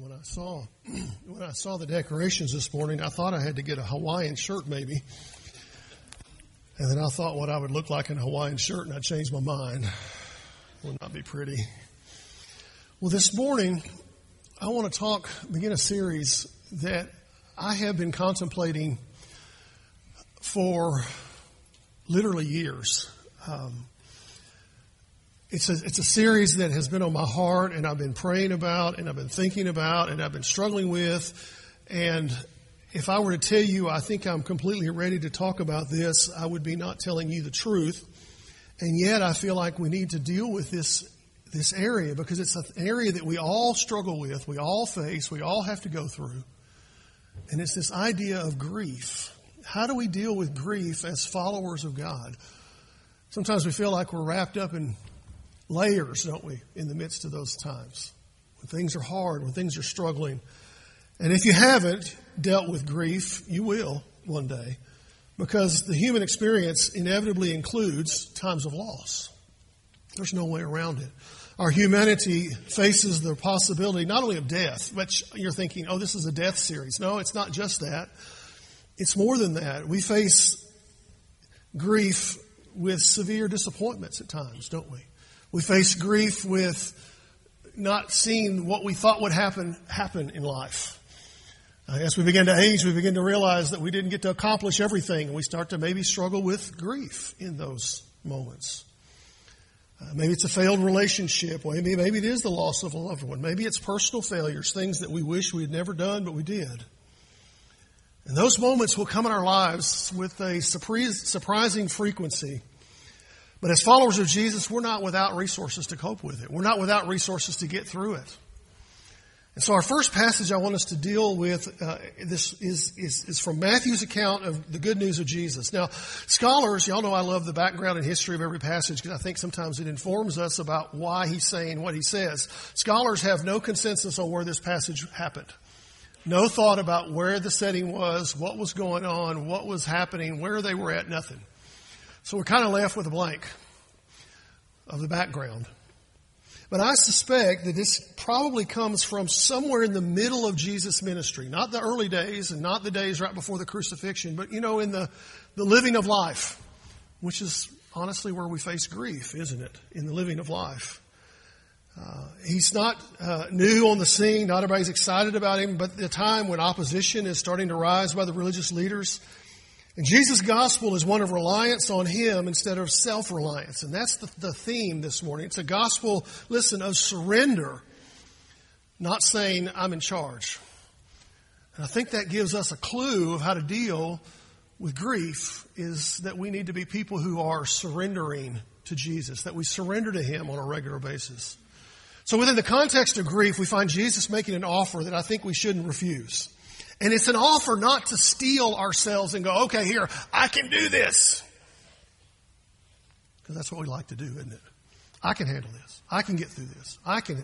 when I saw when I saw the decorations this morning, I thought I had to get a Hawaiian shirt maybe. And then I thought what I would look like in a Hawaiian shirt and I changed my mind. It would not be pretty. Well, this morning I want to talk begin a series that I have been contemplating for literally years. Um, it's a, it's a series that has been on my heart and I've been praying about and I've been thinking about and I've been struggling with. And if I were to tell you I think I'm completely ready to talk about this, I would be not telling you the truth. And yet I feel like we need to deal with this, this area because it's an area that we all struggle with, we all face, we all have to go through. And it's this idea of grief. How do we deal with grief as followers of God? Sometimes we feel like we're wrapped up in layers, don't we, in the midst of those times when things are hard, when things are struggling. And if you haven't dealt with grief, you will one day because the human experience inevitably includes times of loss. There's no way around it. Our humanity faces the possibility not only of death, but you're thinking, oh, this is a death series. No, it's not just that. It's more than that. We face grief with severe disappointments at times, don't we? We face grief with not seeing what we thought would happen happen in life. Uh, as we begin to age, we begin to realize that we didn't get to accomplish everything, and we start to maybe struggle with grief in those moments. Uh, maybe it's a failed relationship. Maybe, maybe it is the loss of a loved one. Maybe it's personal failures, things that we wish we had never done, but we did. And those moments will come in our lives with a surprise, surprising frequency. But as followers of Jesus, we're not without resources to cope with it. We're not without resources to get through it. And so our first passage I want us to deal with uh, this is, is, is from Matthew's account of the good news of Jesus. Now, scholars, y'all know I love the background and history of every passage because I think sometimes it informs us about why he's saying what he says. Scholars have no consensus on where this passage happened. No thought about where the setting was, what was going on, what was happening, where they were at, nothing. So we're kind of left with a blank of the background. But I suspect that this probably comes from somewhere in the middle of Jesus' ministry, not the early days and not the days right before the crucifixion, but you know, in the, the living of life, which is honestly where we face grief, isn't it? In the living of life. Uh, he's not uh, new on the scene. Not everybody's excited about him, but the time when opposition is starting to rise by the religious leaders, and Jesus' gospel is one of reliance on Him instead of self reliance. And that's the, the, theme this morning. It's a gospel, listen, of surrender, not saying, I'm in charge. And I think that gives us a clue of how to deal with grief is that we need to be people who are surrendering to Jesus, that we surrender to Him on a regular basis. So within the context of grief, we find Jesus making an offer that I think we shouldn't refuse. And it's an offer not to steel ourselves and go, okay, here, I can do this. Because that's what we like to do, isn't it? I can handle this. I can get through this. I can.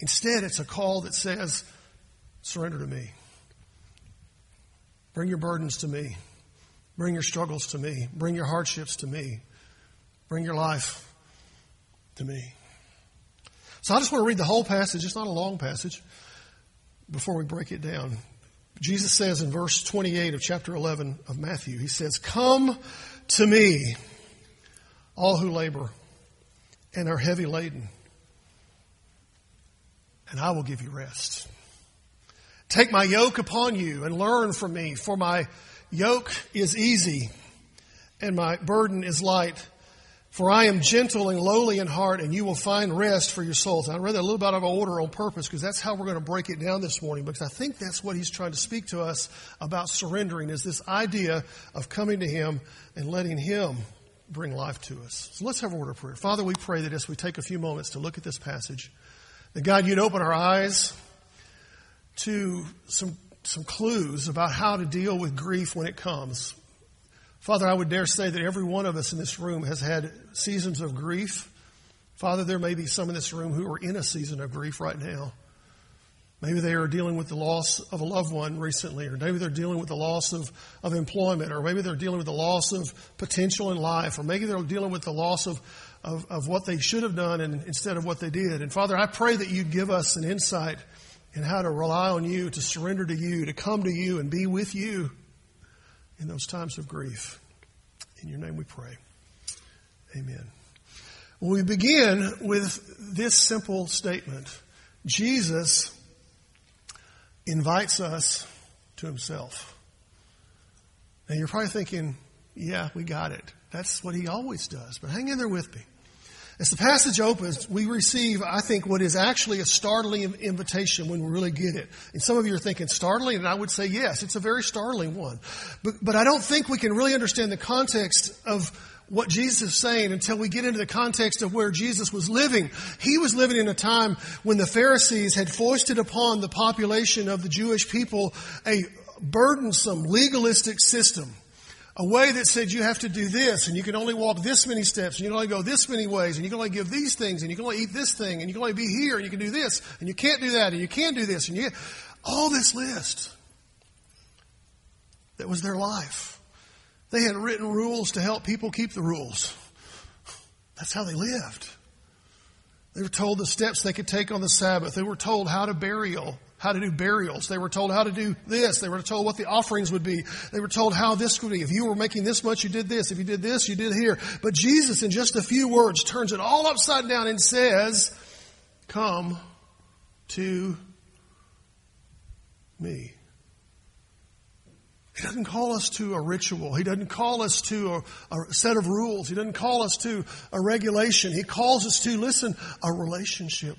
Instead, it's a call that says, surrender to me. Bring your burdens to me. Bring your struggles to me. Bring your hardships to me. Bring your life to me. So I just want to read the whole passage. It's not a long passage before we break it down. Jesus says in verse 28 of chapter 11 of Matthew, He says, Come to me, all who labor and are heavy laden, and I will give you rest. Take my yoke upon you and learn from me, for my yoke is easy and my burden is light. For I am gentle and lowly in heart, and you will find rest for your souls. I read that a little bit out of order on purpose because that's how we're going to break it down this morning because I think that's what he's trying to speak to us about surrendering is this idea of coming to him and letting him bring life to us. So let's have a word of prayer. Father, we pray that as we take a few moments to look at this passage, that God, you'd open our eyes to some, some clues about how to deal with grief when it comes. Father, I would dare say that every one of us in this room has had seasons of grief. Father, there may be some in this room who are in a season of grief right now. Maybe they are dealing with the loss of a loved one recently, or maybe they're dealing with the loss of, of employment, or maybe they're dealing with the loss of potential in life, or maybe they're dealing with the loss of, of, of what they should have done and, instead of what they did. And Father, I pray that you'd give us an insight in how to rely on you, to surrender to you, to come to you and be with you in those times of grief. In your name we pray. Amen. Well, we begin with this simple statement Jesus invites us to himself. And you're probably thinking, yeah, we got it. That's what he always does. But hang in there with me. As the passage opens, we receive, I think, what is actually a startling invitation when we really get it. And some of you are thinking startling, and I would say yes, it's a very startling one. But, but I don't think we can really understand the context of what Jesus is saying until we get into the context of where Jesus was living. He was living in a time when the Pharisees had foisted upon the population of the Jewish people a burdensome legalistic system a way that said you have to do this and you can only walk this many steps and you can only go this many ways and you can only give these things and you can only eat this thing and you can only be here and you can do this and you can't do that and you can't do this and you all this list that was their life. They had written rules to help people keep the rules. That's how they lived. They were told the steps they could take on the Sabbath. They were told how to burial how to do burials. They were told how to do this. They were told what the offerings would be. They were told how this would be. If you were making this much, you did this. If you did this, you did here. But Jesus, in just a few words, turns it all upside down and says, Come to me. He doesn't call us to a ritual. He doesn't call us to a, a, set of rules. He doesn't call us to a regulation. He calls us to, listen, a relationship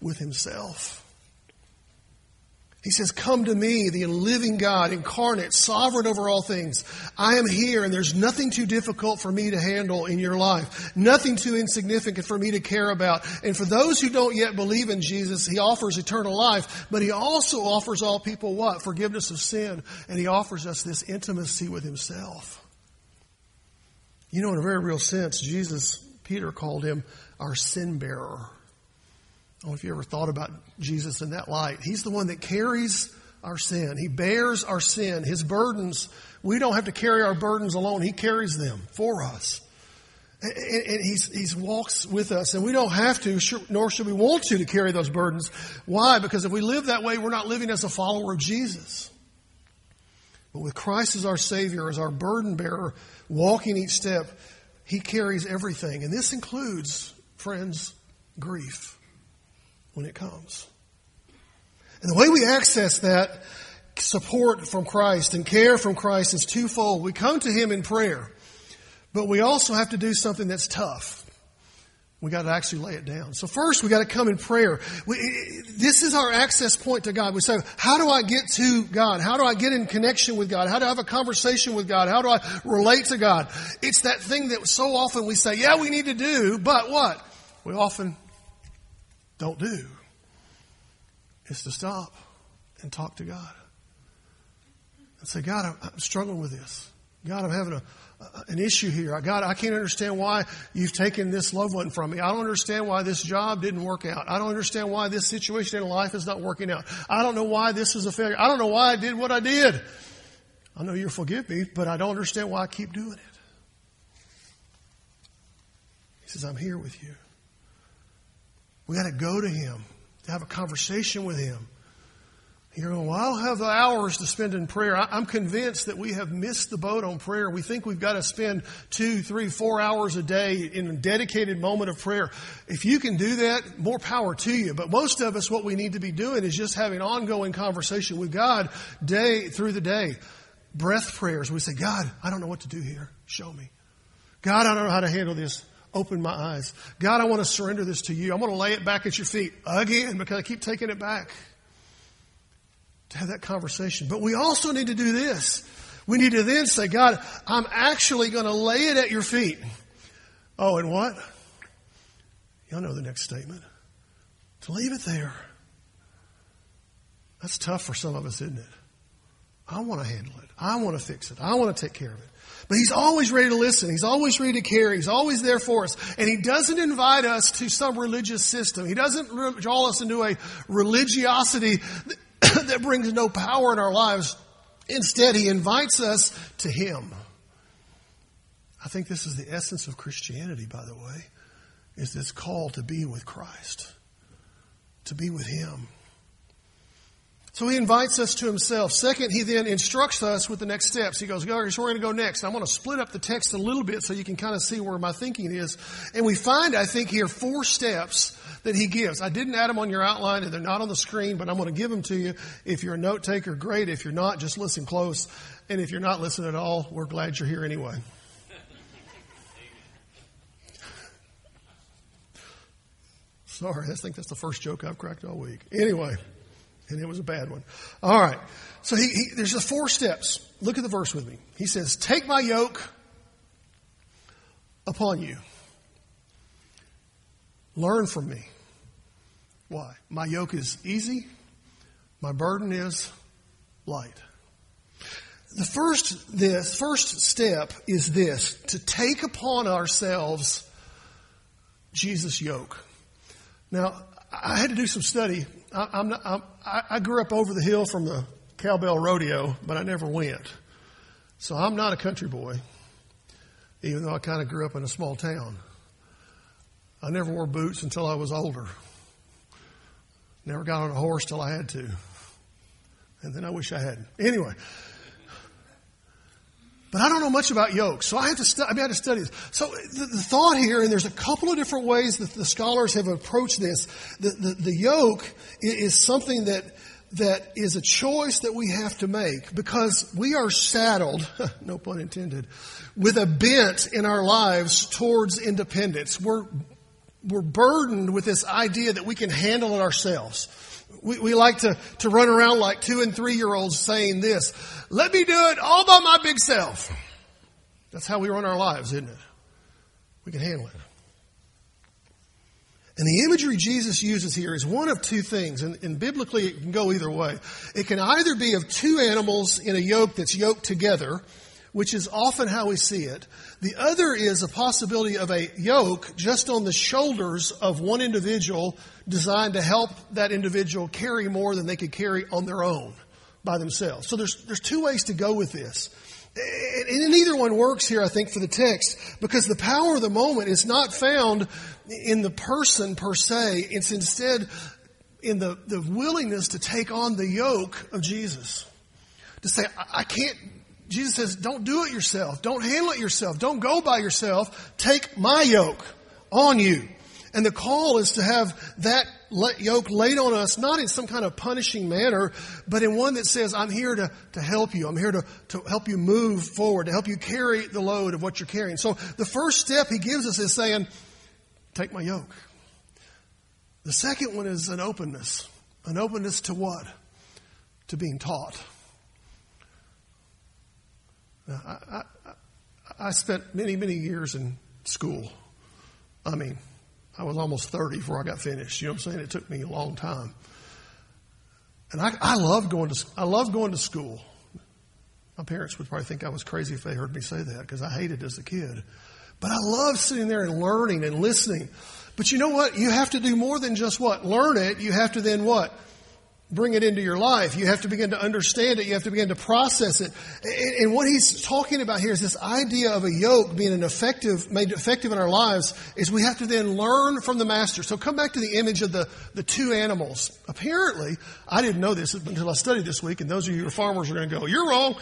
with Himself. He says, Come to me, the living God, incarnate, sovereign over all things. I am here, and there's nothing too difficult for me to handle in your life, nothing too insignificant for me to care about. And for those who don't yet believe in Jesus, He offers eternal life, but He also offers all people what? Forgiveness of sin, and He offers us this intimacy with Himself. You know, in a very real sense, Jesus, Peter called Him our sin bearer. Know if you ever thought about Jesus in that light. He's the one that carries our sin. He bears our sin. His burdens, we don't have to carry our burdens alone. He carries them for us. And he's, he's walks with us and we don't have to, nor should we want to, to carry those burdens. Why? Because if we live that way, we're not living as a follower of Jesus. But with Christ as our Savior, as our burden bearer, walking each step, He carries everything. And this includes, friends, grief when it comes. And the way we access that support from Christ and care from Christ is twofold. We come to Him in prayer, but we also have to do something that's tough. We got to actually lay it down. So first, we got to come in prayer. We, this is our access point to God. We say, how do I get to God? How do I get in connection with God? How do I have a conversation with God? How do I relate to God? It's that thing that so often we say, yeah, we need to do, but what? We often don't do is to stop and talk to God and say, God, I'm, struggling with this. God, I'm having a, an issue here. God, I can't understand why you've taken this loved one from me. I don't understand why this job didn't work out. I don't understand why this situation in life is not working out. I don't know why this is a failure. I don't know why I did what I did. I know you'll forgive me, but I don't understand why I keep doing it. He says, I'm here with you. We got to go to Him to have a conversation with Him. You're going, well, I don't have the hours to spend in prayer. I'm convinced that we have missed the boat on prayer. We think we've got to spend two, three, four hours a day in a dedicated moment of prayer. If you can do that, more power to you. But most of us, what we need to be doing is just having ongoing conversation with God day through the day. Breath prayers. We say, God, I don't know what to do here. Show me. God, I don't know how to handle this open my eyes. God, I want to surrender this to you. I want to lay it back at your feet again because I keep taking it back. To have that conversation. But we also need to do this. We need to then say, God, I'm actually going to lay it at your feet. Oh, and what? Y'all know the next statement. To leave it there. That's tough for some of us, isn't it? I want to handle it. I want to fix it. I want to take care of it. But he's always ready to listen. He's always ready to care. He's always there for us. And he doesn't invite us to some religious system. He doesn't draw us into a religiosity that brings no power in our lives. Instead, he invites us to him. I think this is the essence of Christianity, by the way, is this call to be with Christ, to be with him. So he invites us to himself. Second, he then instructs us with the next steps. He goes, here's where we're going to go next. I'm going to split up the text a little bit so you can kind of see where my thinking is. And we find, I think, here four steps that he gives. I didn't add them on your outline and they're not on the screen, but I'm going to give them to you. If you're a note taker, great. If you're not, just listen close. And if you're not listening at all, we're glad you're here anyway. Sorry, I think that's the first joke I've cracked all week. Anyway and it was a bad one. All right. So he, he, there's just four steps. Look at the verse with me. He says, Take my yoke upon you. Learn from me. Why? My yoke is easy, my burden is light. The first this first step is this to take upon ourselves Jesus' yoke. Now, I had to do some study I, I'm not, I'm, I grew up over the hill from the cowbell rodeo, but I never went. So I'm not a country boy, even though I kind of grew up in a small town. I never wore boots until I was older. Never got on a horse till I had to. And then I wish I hadn't. Anyway. But I don't know much about yokes, so I had to, stu- I had to study this. So the, the, thought here, and there's a couple of different ways that the scholars have approached this. The, the, the yoke is something that that is a choice that we have to make because we are saddled, no pun intended, with a bent in our lives towards independence. We're, we're burdened with this idea that we can handle it ourselves. We, we like to, to run around like two and three year olds saying this, let me do it all by my big self. That's how we run our lives, isn't it? We can handle it. And the imagery Jesus uses here is one of two things, and, and, biblically it can go either way. It can either be of two animals in a yoke that's yoked together, which is often how we see it. The other is a possibility of a yoke just on the shoulders of one individual designed to help that individual carry more than they could carry on their own by themselves. So there's, there's two ways to go with this. And neither one works here, I think, for the text, because the power of the moment is not found in the person per se. It's instead in the, the willingness to take on the yoke of Jesus. To say, I can't Jesus says, don't do it yourself. Don't handle it yourself. Don't go by yourself. Take my yoke on you. And the call is to have that yoke laid on us, not in some kind of punishing manner, but in one that says, I'm here to, to help you. I'm here to, to help you move forward, to help you carry the load of what you're carrying. So the first step he gives us is saying, take my yoke. The second one is an openness. An openness to what? To being taught. I, I, I spent many, many years in school. I mean, I was almost 30 before I got finished. You know what I'm saying? It took me a long time. And I, I love going to, I love going to school. My parents would probably think I was crazy if they heard me say that because I hated it as a kid. But I love sitting there and learning and listening. But you know what? You have to do more than just what? Learn it. You have to then what? Bring it into your life. You have to begin to understand it. You have to begin to process it. And, what he's talking about here is this idea of a yoke being an effective, made effective in our lives is we have to then learn from the master. So come back to the image of the, the two animals. Apparently, I didn't know this until I studied this week, and those of you who are farmers are going to go, you're wrong.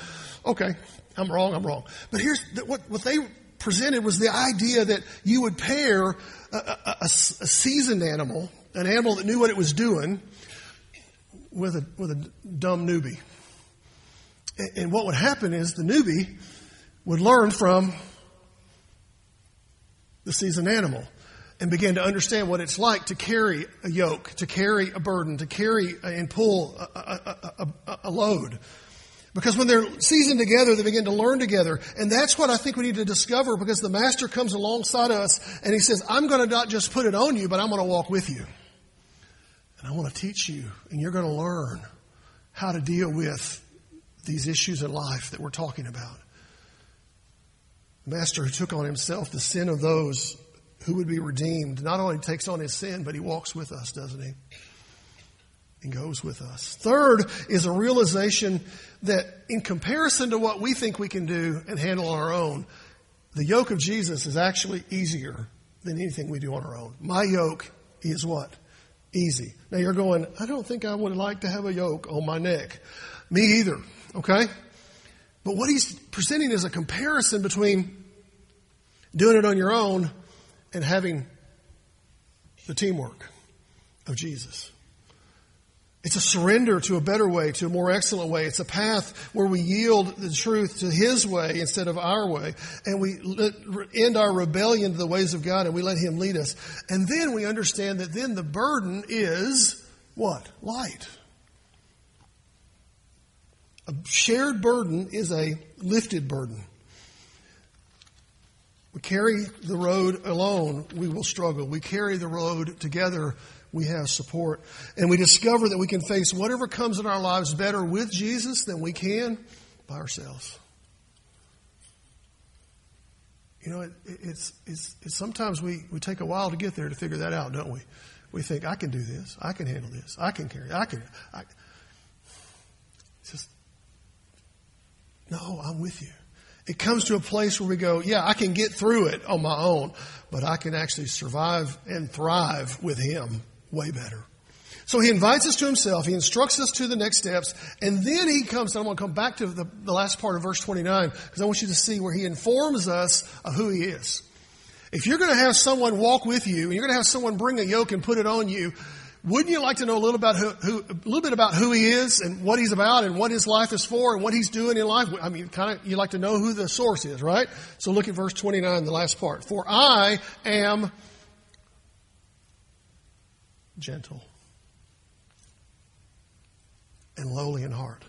Okay, I'm wrong, I'm wrong. But here's what, what they presented was the idea that you would pair a, a, a, a seasoned animal, an animal that knew what it was doing, with a, with a dumb newbie. And what would happen is the newbie would learn from the seasoned animal and begin to understand what it's like to carry a yoke, to carry a burden, to carry and pull a, a, a, a, load. Because when they're seasoned together, they begin to learn together. And that's what I think we need to discover because the master comes alongside us and he says, I'm going to not just put it on you, but I'm going to walk with you. And I want to teach you, and you're going to learn how to deal with these issues in life that we're talking about. The Master who took on himself the sin of those who would be redeemed not only takes on his sin, but he walks with us, doesn't he? And goes with us. Third is a realization that in comparison to what we think we can do and handle on our own, the yoke of Jesus is actually easier than anything we do on our own. My yoke is what? Easy. Now you're going, I don't think I would like to have a yoke on my neck. Me either. Okay? But what he's presenting is a comparison between doing it on your own and having the teamwork of Jesus. It's a surrender to a better way, to a more excellent way. It's a path where we yield the truth to His way instead of our way. And we end our rebellion to the ways of God and we let Him lead us. And then we understand that then the burden is what? Light. A shared burden is a lifted burden. We carry the road alone, we will struggle. We carry the road together, we have support. And we discover that we can face whatever comes in our lives better with Jesus than we can by ourselves. You know, it, it's, it's, it's, sometimes we, we take a while to get there to figure that out, don't we? We think, I can do this. I can handle this. I can carry I can. I, just, no, I'm with you. It comes to a place where we go, yeah, I can get through it on my own, but I can actually survive and thrive with Him way better. So he invites us to himself. He instructs us to the next steps. And then he comes, and I'm going to come back to the, the last part of verse 29 because I want you to see where he informs us of who he is. If you're going to have someone walk with you and you're going to have someone bring a yoke and put it on you, wouldn't you like to know a little about who, who, a little bit about who he is and what he's about and what his life is for and what he's doing in life? I mean, kind of, you like to know who the source is, right? So look at verse 29, the last part. For I am gentle, and lowly in heart.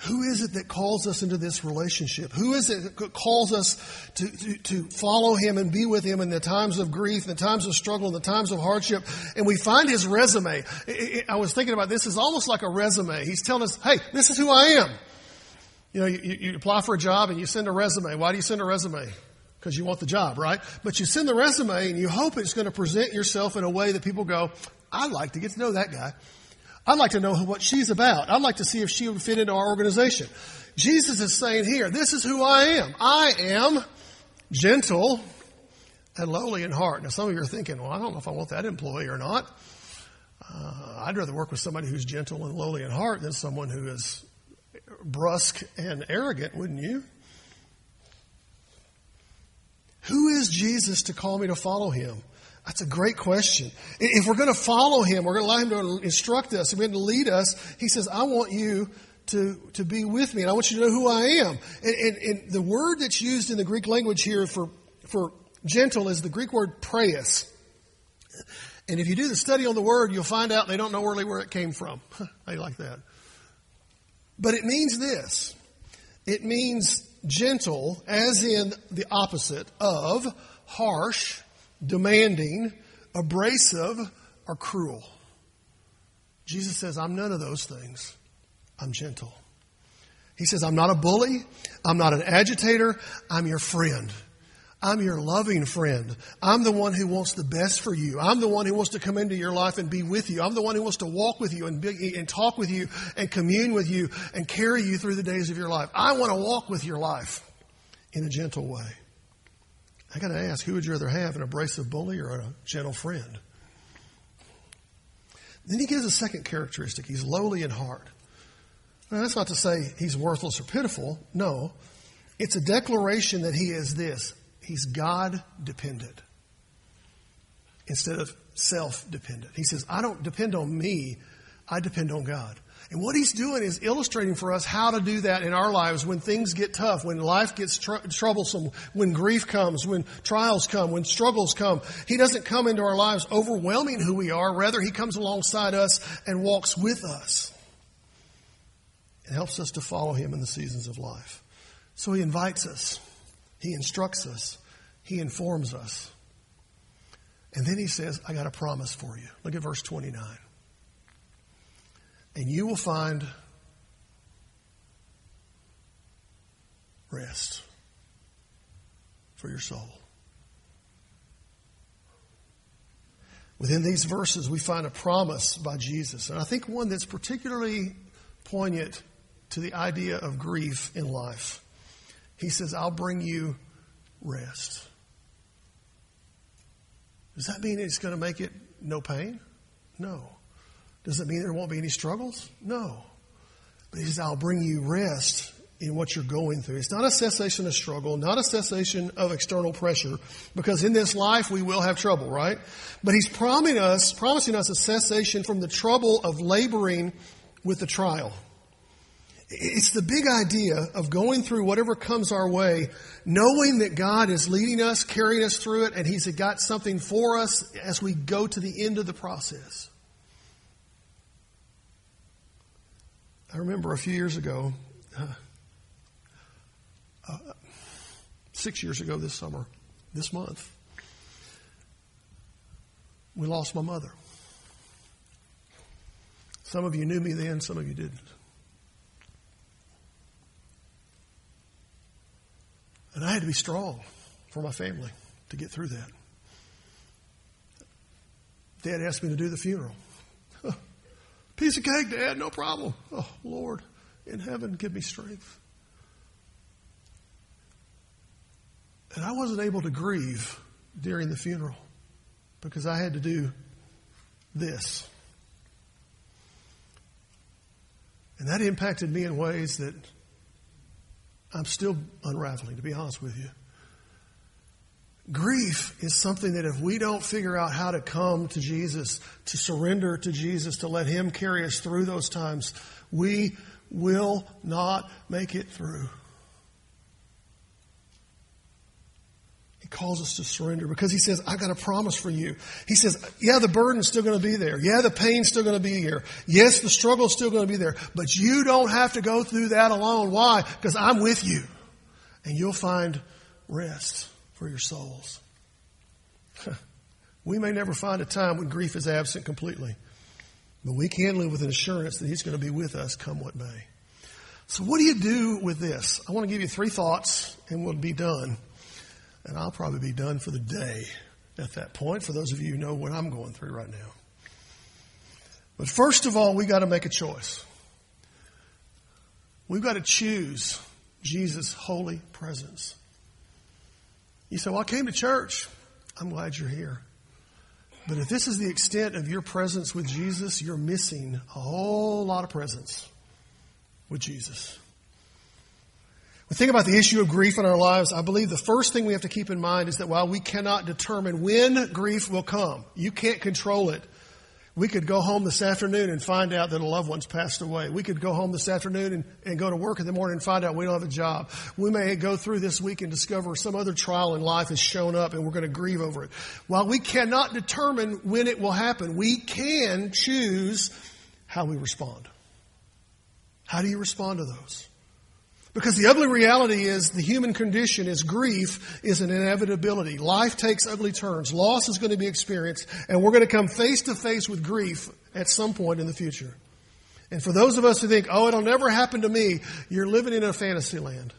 Who is it that calls us into this relationship? Who is it that calls us to, to, to, follow Him and be with Him in the times of grief, in the times of struggle, in the times of hardship? And we find His resume. I was thinking about this is almost like a resume. He's telling us, hey, this is who I am. You know, you, you apply for a job and you send a resume. Why do you send a resume? Because you want the job, right? But you send the resume and you hope it's going to present yourself in a way that people go, I'd like to get to know that guy. I'd like to know what she's about. I'd like to see if she would fit into our organization. Jesus is saying here, this is who I am. I am gentle and lowly in heart. Now, some of you are thinking, well, I don't know if I want that employee or not. Uh, I'd rather work with somebody who's gentle and lowly in heart than someone who is brusque and arrogant, wouldn't you? Who is Jesus to call me to follow him? That's a great question. If we're going to follow him, we're going to allow him to instruct us, we're going to lead us. He says, I want you to, to be with me and I want you to know who I am. And, and, and the word that's used in the Greek language here for, for gentle is the Greek word praeus. And if you do the study on the word, you'll find out they don't know really where it came from. I like that. But it means this. It means gentle, as in the opposite of harsh, demanding, abrasive, or cruel. Jesus says, I'm none of those things. I'm gentle. He says, I'm not a bully. I'm not an agitator. I'm your friend. I'm your loving friend. I'm the one who wants the best for you. I'm the one who wants to come into your life and be with you. I'm the one who wants to walk with you and, be, and talk with you and commune with you and carry you through the days of your life. I want to walk with your life in a gentle way. I got to ask, who would you rather have, an abrasive bully or a gentle friend? Then he gives a second characteristic. He's lowly in heart. Now, that's not to say he's worthless or pitiful. No. It's a declaration that he is this He's God dependent instead of self dependent. He says, I don't depend on me, I depend on God. And what he's doing is illustrating for us how to do that in our lives when things get tough, when life gets tr- troublesome, when grief comes, when trials come, when struggles come. He doesn't come into our lives overwhelming who we are. Rather, he comes alongside us and walks with us. It helps us to follow him in the seasons of life. So he invites us. He instructs us, He informs us. And then He says, I got a promise for you. Look at verse 29. And you will find rest for your soul. Within these verses, we find a promise by Jesus, and I think one that's particularly poignant to the idea of grief in life. He says, I'll bring you rest. Does that mean it's going to make it no pain? No. Does it mean there won't be any struggles? No. But he says, I'll bring you rest in what you're going through. It's not a cessation of struggle, not a cessation of external pressure, because in this life we will have trouble, right? But he's promising us, promising us a cessation from the trouble of laboring with the trial. It's the big idea of going through whatever comes our way, knowing that God is leading us, carrying us through it, and He's got something for us as we go to the end of the process. I remember a few years ago, uh, uh, six years ago this summer, this month, we lost my mother. Some of you knew me then, some of you didn't. And I had to be strong for my family to get through that. Dad asked me to do the funeral. Piece of cake, Dad, no problem. Oh, Lord, in heaven, give me strength. And I wasn't able to grieve during the funeral because I had to do this. And that impacted me in ways that I'm still unraveling, to be honest with you. Grief is something that if we don't figure out how to come to Jesus, to surrender to Jesus, to let Him carry us through those times, we will not make it through. He calls us to surrender because he says, I got a promise for you. He says, yeah, the burden's still going to be there. Yeah, the pain's still going to be here. Yes, the struggle's still going to be there. But you don't have to go through that alone. Why? Because I'm with you. And you'll find rest for your souls. we may never find a time when grief is absent completely. But we can live with an assurance that he's going to be with us come what may. So what do you do with this? I want to give you three thoughts and we'll be done. And I'll probably be done for the day at that point, for those of you who know what I'm going through right now. But first of all, we got to make a choice. We've got to choose Jesus' holy presence. You say, Well, I came to church. I'm glad you're here. But if this is the extent of your presence with Jesus, you're missing a whole lot of presence with Jesus. We think about the issue of grief in our lives. I believe the first thing we have to keep in mind is that while we cannot determine when grief will come, you can't control it. We could go home this afternoon and find out that a loved one's passed away. We could go home this afternoon and, and go to work in the morning and find out we don't have a job. We may go through this week and discover some other trial in life has shown up and we're going to grieve over it. While we cannot determine when it will happen, we can choose how we respond. How do you respond to those? Because the ugly reality is the human condition is grief is an inevitability. Life takes ugly turns. Loss is going to be experienced and we're going to come face to face with grief at some point in the future. And for those of us who think, oh, it'll never happen to me, you're living in a fantasy land.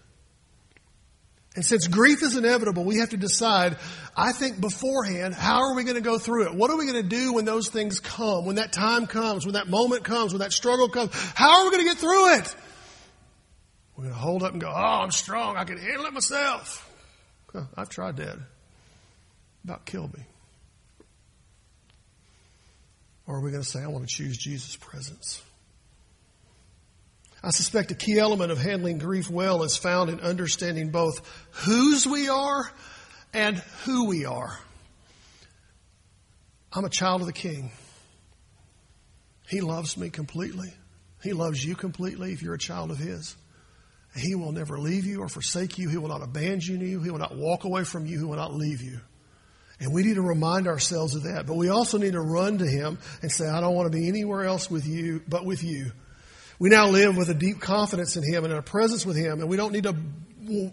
And since grief is inevitable, we have to decide, I think beforehand, how are we going to go through it? What are we going to do when those things come? When that time comes, when that moment comes, when that struggle comes? How are we going to get through it? We're going to hold up and go, oh, I'm strong. I can handle it myself. I've tried that. About killed me. Or are we going to say, I want to choose Jesus' presence? I suspect a key element of handling grief well is found in understanding both whose we are and who we are. I'm a child of the King. He loves me completely. He loves you completely if you're a child of His. He will never leave you or forsake you. He will not abandon you. He will not walk away from you. He will not leave you. And we need to remind ourselves of that. But we also need to run to Him and say, I don't want to be anywhere else with you but with you. We now live with a deep confidence in Him and in a presence with Him, and we don't need to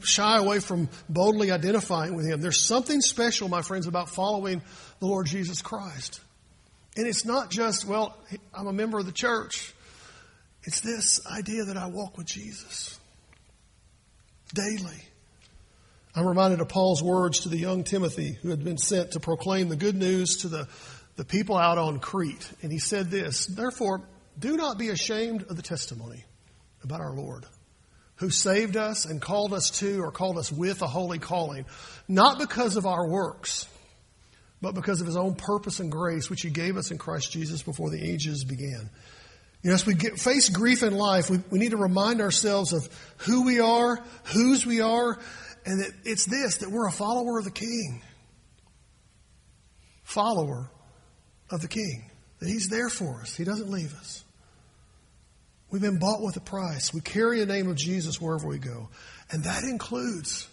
shy away from boldly identifying with Him. There's something special, my friends, about following the Lord Jesus Christ. And it's not just, well, I'm a member of the church. It's this idea that I walk with Jesus daily. I'm reminded of Paul's words to the young Timothy who had been sent to proclaim the good news to the, the people out on Crete. And he said this, therefore, do not be ashamed of the testimony about our Lord, who saved us and called us to or called us with a holy calling, not because of our works, but because of his own purpose and grace, which he gave us in Christ Jesus before the ages began. You know, as we get, face grief in life, we, we need to remind ourselves of who we are, whose we are, and that it's this, that we're a follower of the King. Follower of the King. That He's there for us. He doesn't leave us. We've been bought with a price. We carry the name of Jesus wherever we go. And that includes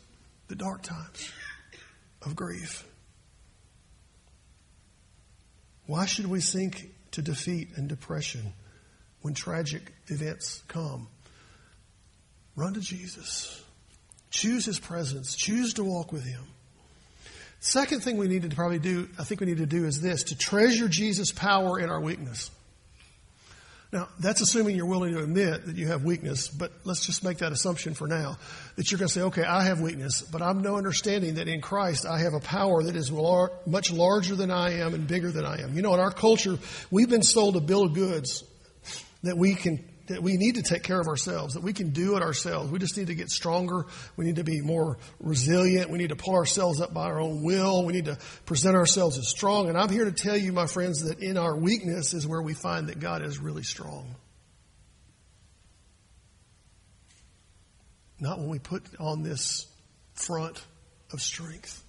the dark times of grief. Why should we sink to defeat and depression when tragic events come? Run to Jesus. Choose his presence. Choose to walk with him. Second thing we need to probably do, I think we need to do is this to treasure Jesus' power in our weakness. Now, that's assuming you're willing to admit that you have weakness, but let's just make that assumption for now. That you're going to say, okay, I have weakness, but I'm no understanding that in Christ I have a power that is much larger than I am and bigger than I am. You know, in our culture, we've been sold a bill of goods that we can that we need to take care of ourselves, that we can do it ourselves. We just need to get stronger. We need to be more resilient. We need to pull ourselves up by our own will. We need to present ourselves as strong. And I'm here to tell you, my friends, that in our weakness is where we find that God is really strong. Not when we put on this front of strength.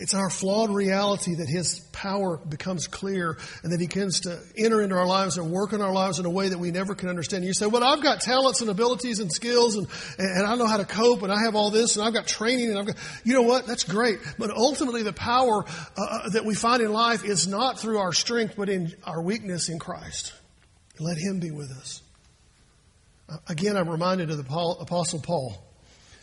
It's our flawed reality that His power becomes clear and that He begins to enter into our lives and work in our lives in a way that we never can understand. You say, well, I've got talents and abilities and skills and, and I know how to cope and I have all this and I've got training and I've got, you know what? That's great. But ultimately the power uh, uh that we find in life is not through our strength, but in our weakness in Christ. Let Him be with us. Uh, again, I'm reminded of the Paul, Apostle Paul.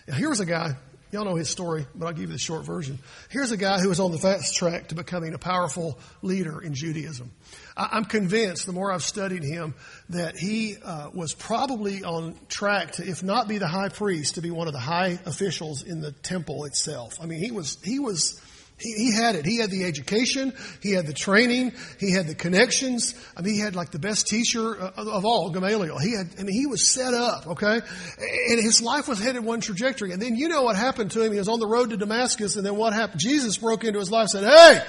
Now, here was a guy Y'all know his story, but I'll give you the short version. Here's a guy who was on the fast track to becoming a powerful leader in Judaism. I'm convinced, the more I've studied him, that he uh, was probably on track to, if not be the high priest, to be one of the high officials in the temple itself. I mean, he was he was he, he, had it. He had the education. He had the training. He had the connections. I mean, he had like the best teacher uh, of, of all, Gamaliel. He had, I mean, he was set up, okay? And his life was headed one trajectory. And then you know what happened to him. He was on the road to Damascus and then what happened? Jesus broke into his life and said, Hey,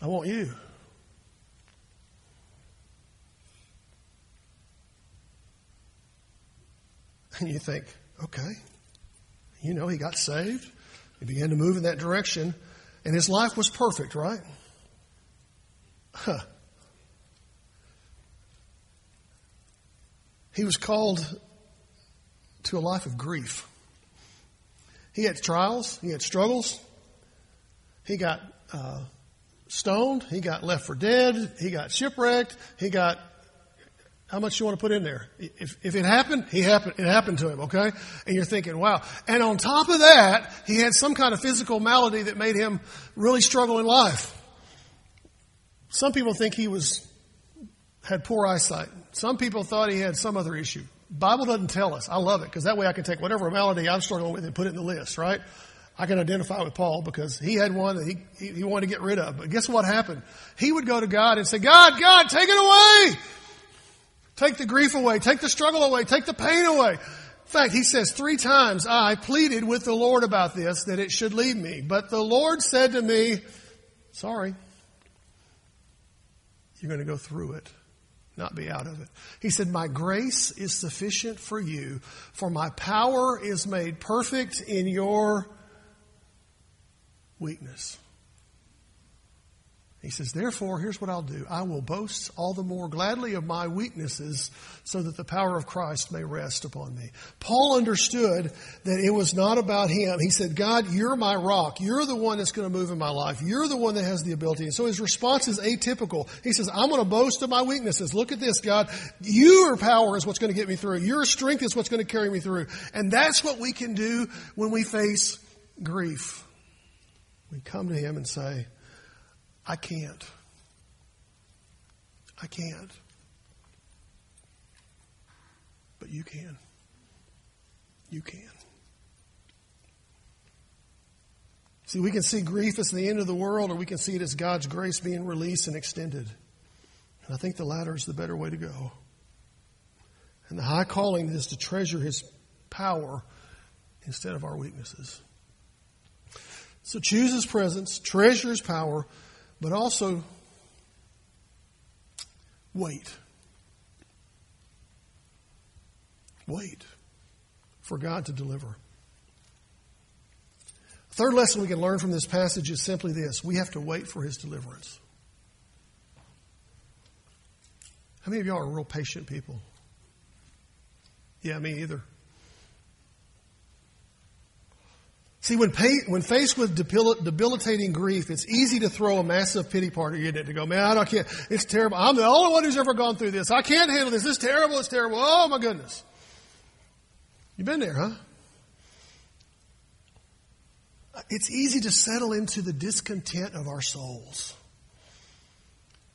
I want you. And you think, okay, you know, he got saved. He began to move in that direction. And his life was perfect, right? Huh. He was called to a life of grief. He had trials, he had struggles, he got uh, stoned, he got left for dead, he got shipwrecked, he got how much you want to put in there? If, if it happened, he happened, it happened to him, okay? And you're thinking, wow. And on top of that, he had some kind of physical malady that made him really struggle in life. Some people think he was, had poor eyesight. Some people thought he had some other issue. Bible doesn't tell us. I love it because that way I can take whatever malady I'm struggling with and put it in the list, right? I can identify with Paul because he had one that he, he wanted to get rid of. But guess what happened? He would go to God and say, God, God, take it away. Take the grief away. Take the struggle away. Take the pain away. In fact, he says three times, I pleaded with the Lord about this, that it should leave me. But the Lord said to me, sorry, you're going to go through it, not be out of it. He said, my grace is sufficient for you, for my power is made perfect in your weakness. He says, Therefore, here's what I'll do I will boast all the more gladly of my weaknesses so that the power of Christ may rest upon me. Paul understood that it was not about him. He said, God, you're my rock. You're the one that's going to move in my life. You're the one that has the ability. And so his response is atypical. He says, I'm going to boast of my weaknesses. Look at this, God. Your power is what's going to get me through. Your strength is what's going to carry me through. And that's what we can do when we face grief. We come to him and say, I can't. I can't. But you can. You can. See, we can see grief as the end of the world, or we can see it as God's grace being released and extended. And I think the latter is the better way to go. And the high calling is to treasure His power instead of our weaknesses. So choose his presence, treasure his power, but also wait. Wait for God to deliver. Third lesson we can learn from this passage is simply this we have to wait for his deliverance. How many of y'all are real patient people? Yeah, me either. See, when, pay, when faced with debilitating grief, it's easy to throw a massive pity party in it to go, man, I don't care. it's terrible. I'm the only one who's ever gone through this. I can't handle this. This is terrible. It's terrible. Oh my goodness. You've been there, huh? It's easy to settle into the discontent of our souls.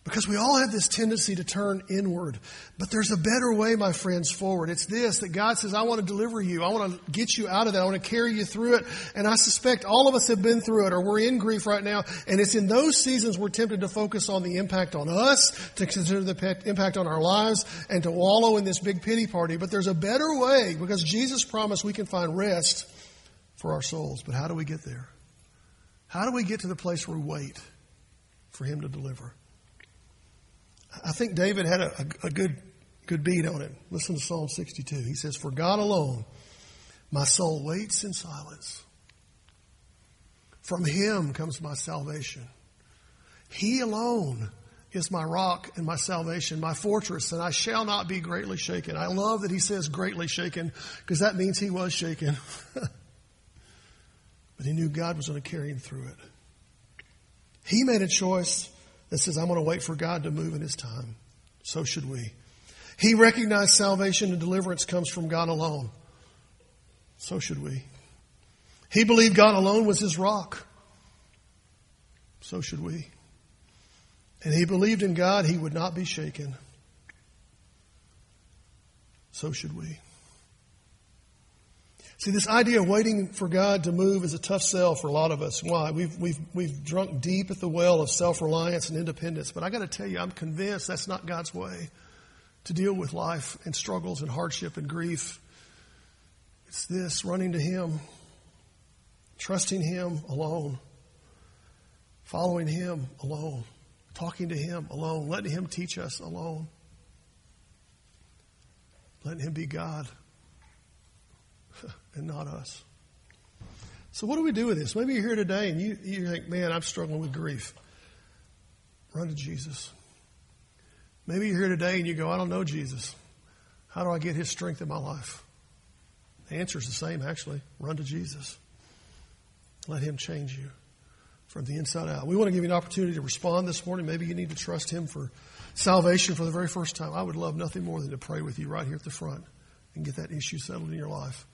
Because we all have this tendency to turn inward. But there's a better way, my friends, forward. It's this that God says, I want to deliver you. I want to get you out of that. I want to carry you through it. And I suspect all of us have been through it or we're in grief right now. And it's in those seasons we're tempted to focus on the impact on us, to consider the impact on our lives, and to wallow in this big pity party. But there's a better way because Jesus promised we can find rest for our souls. But how do we get there? How do we get to the place where we wait for Him to deliver? I think David had a, a, good, good beat on it. Listen to Psalm 62. He says, For God alone, my soul waits in silence. From him comes my salvation. He alone is my rock and my salvation, my fortress, and I shall not be greatly shaken. I love that he says greatly shaken because that means he was shaken. but he knew God was going to carry him through it. He made a choice that says, I'm going to wait for God to move in His time. So should we. He recognized salvation and deliverance comes from God alone. So should we. He believed God alone was his rock. So should we. And he believed in God he would not be shaken. So should we. See, this idea of waiting for God to move is a tough sell for a lot of us. Why? We've, we've, we've drunk deep at the well of self reliance and independence. But I got to tell you, I'm convinced that's not God's way to deal with life and struggles and hardship and grief. It's this running to Him, trusting Him alone, following Him alone, talking to Him alone, letting Him teach us alone, letting Him be God and not us. So, what do we do with this? Maybe you're here today and you, you think, man, I'm struggling with grief. Run to Jesus. Maybe you're here today and you go, I don't know Jesus. How do I get his strength in my life? The answer is the same, actually. Run to Jesus. Let him change you from the inside out. We want to give you an opportunity to respond this morning. Maybe you need to trust him for salvation for the very first time. I would love nothing more than to pray with you right here at the front and get that issue settled in your life.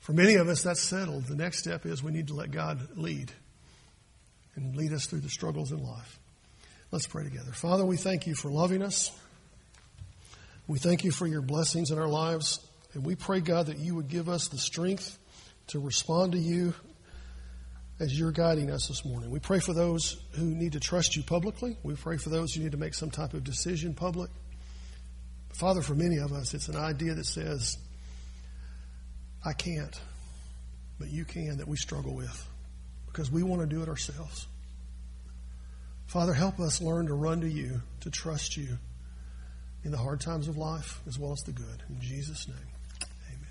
For many of us, that's settled. The next step is we need to let God lead and lead us through the struggles in life. Let's pray together. Father, we thank you for loving us. We thank you for your blessings in our lives. And we pray, God, that you would give us the strength to respond to you as you're guiding us this morning. We pray for those who need to trust you publicly. We pray for those who need to make some type of decision public. Father, for many of us, it's an idea that says, I can't, but you can that we struggle with because we want to do it ourselves. Father, help us learn to run to you, to trust you in the hard times of life as well as the good. In Jesus' name.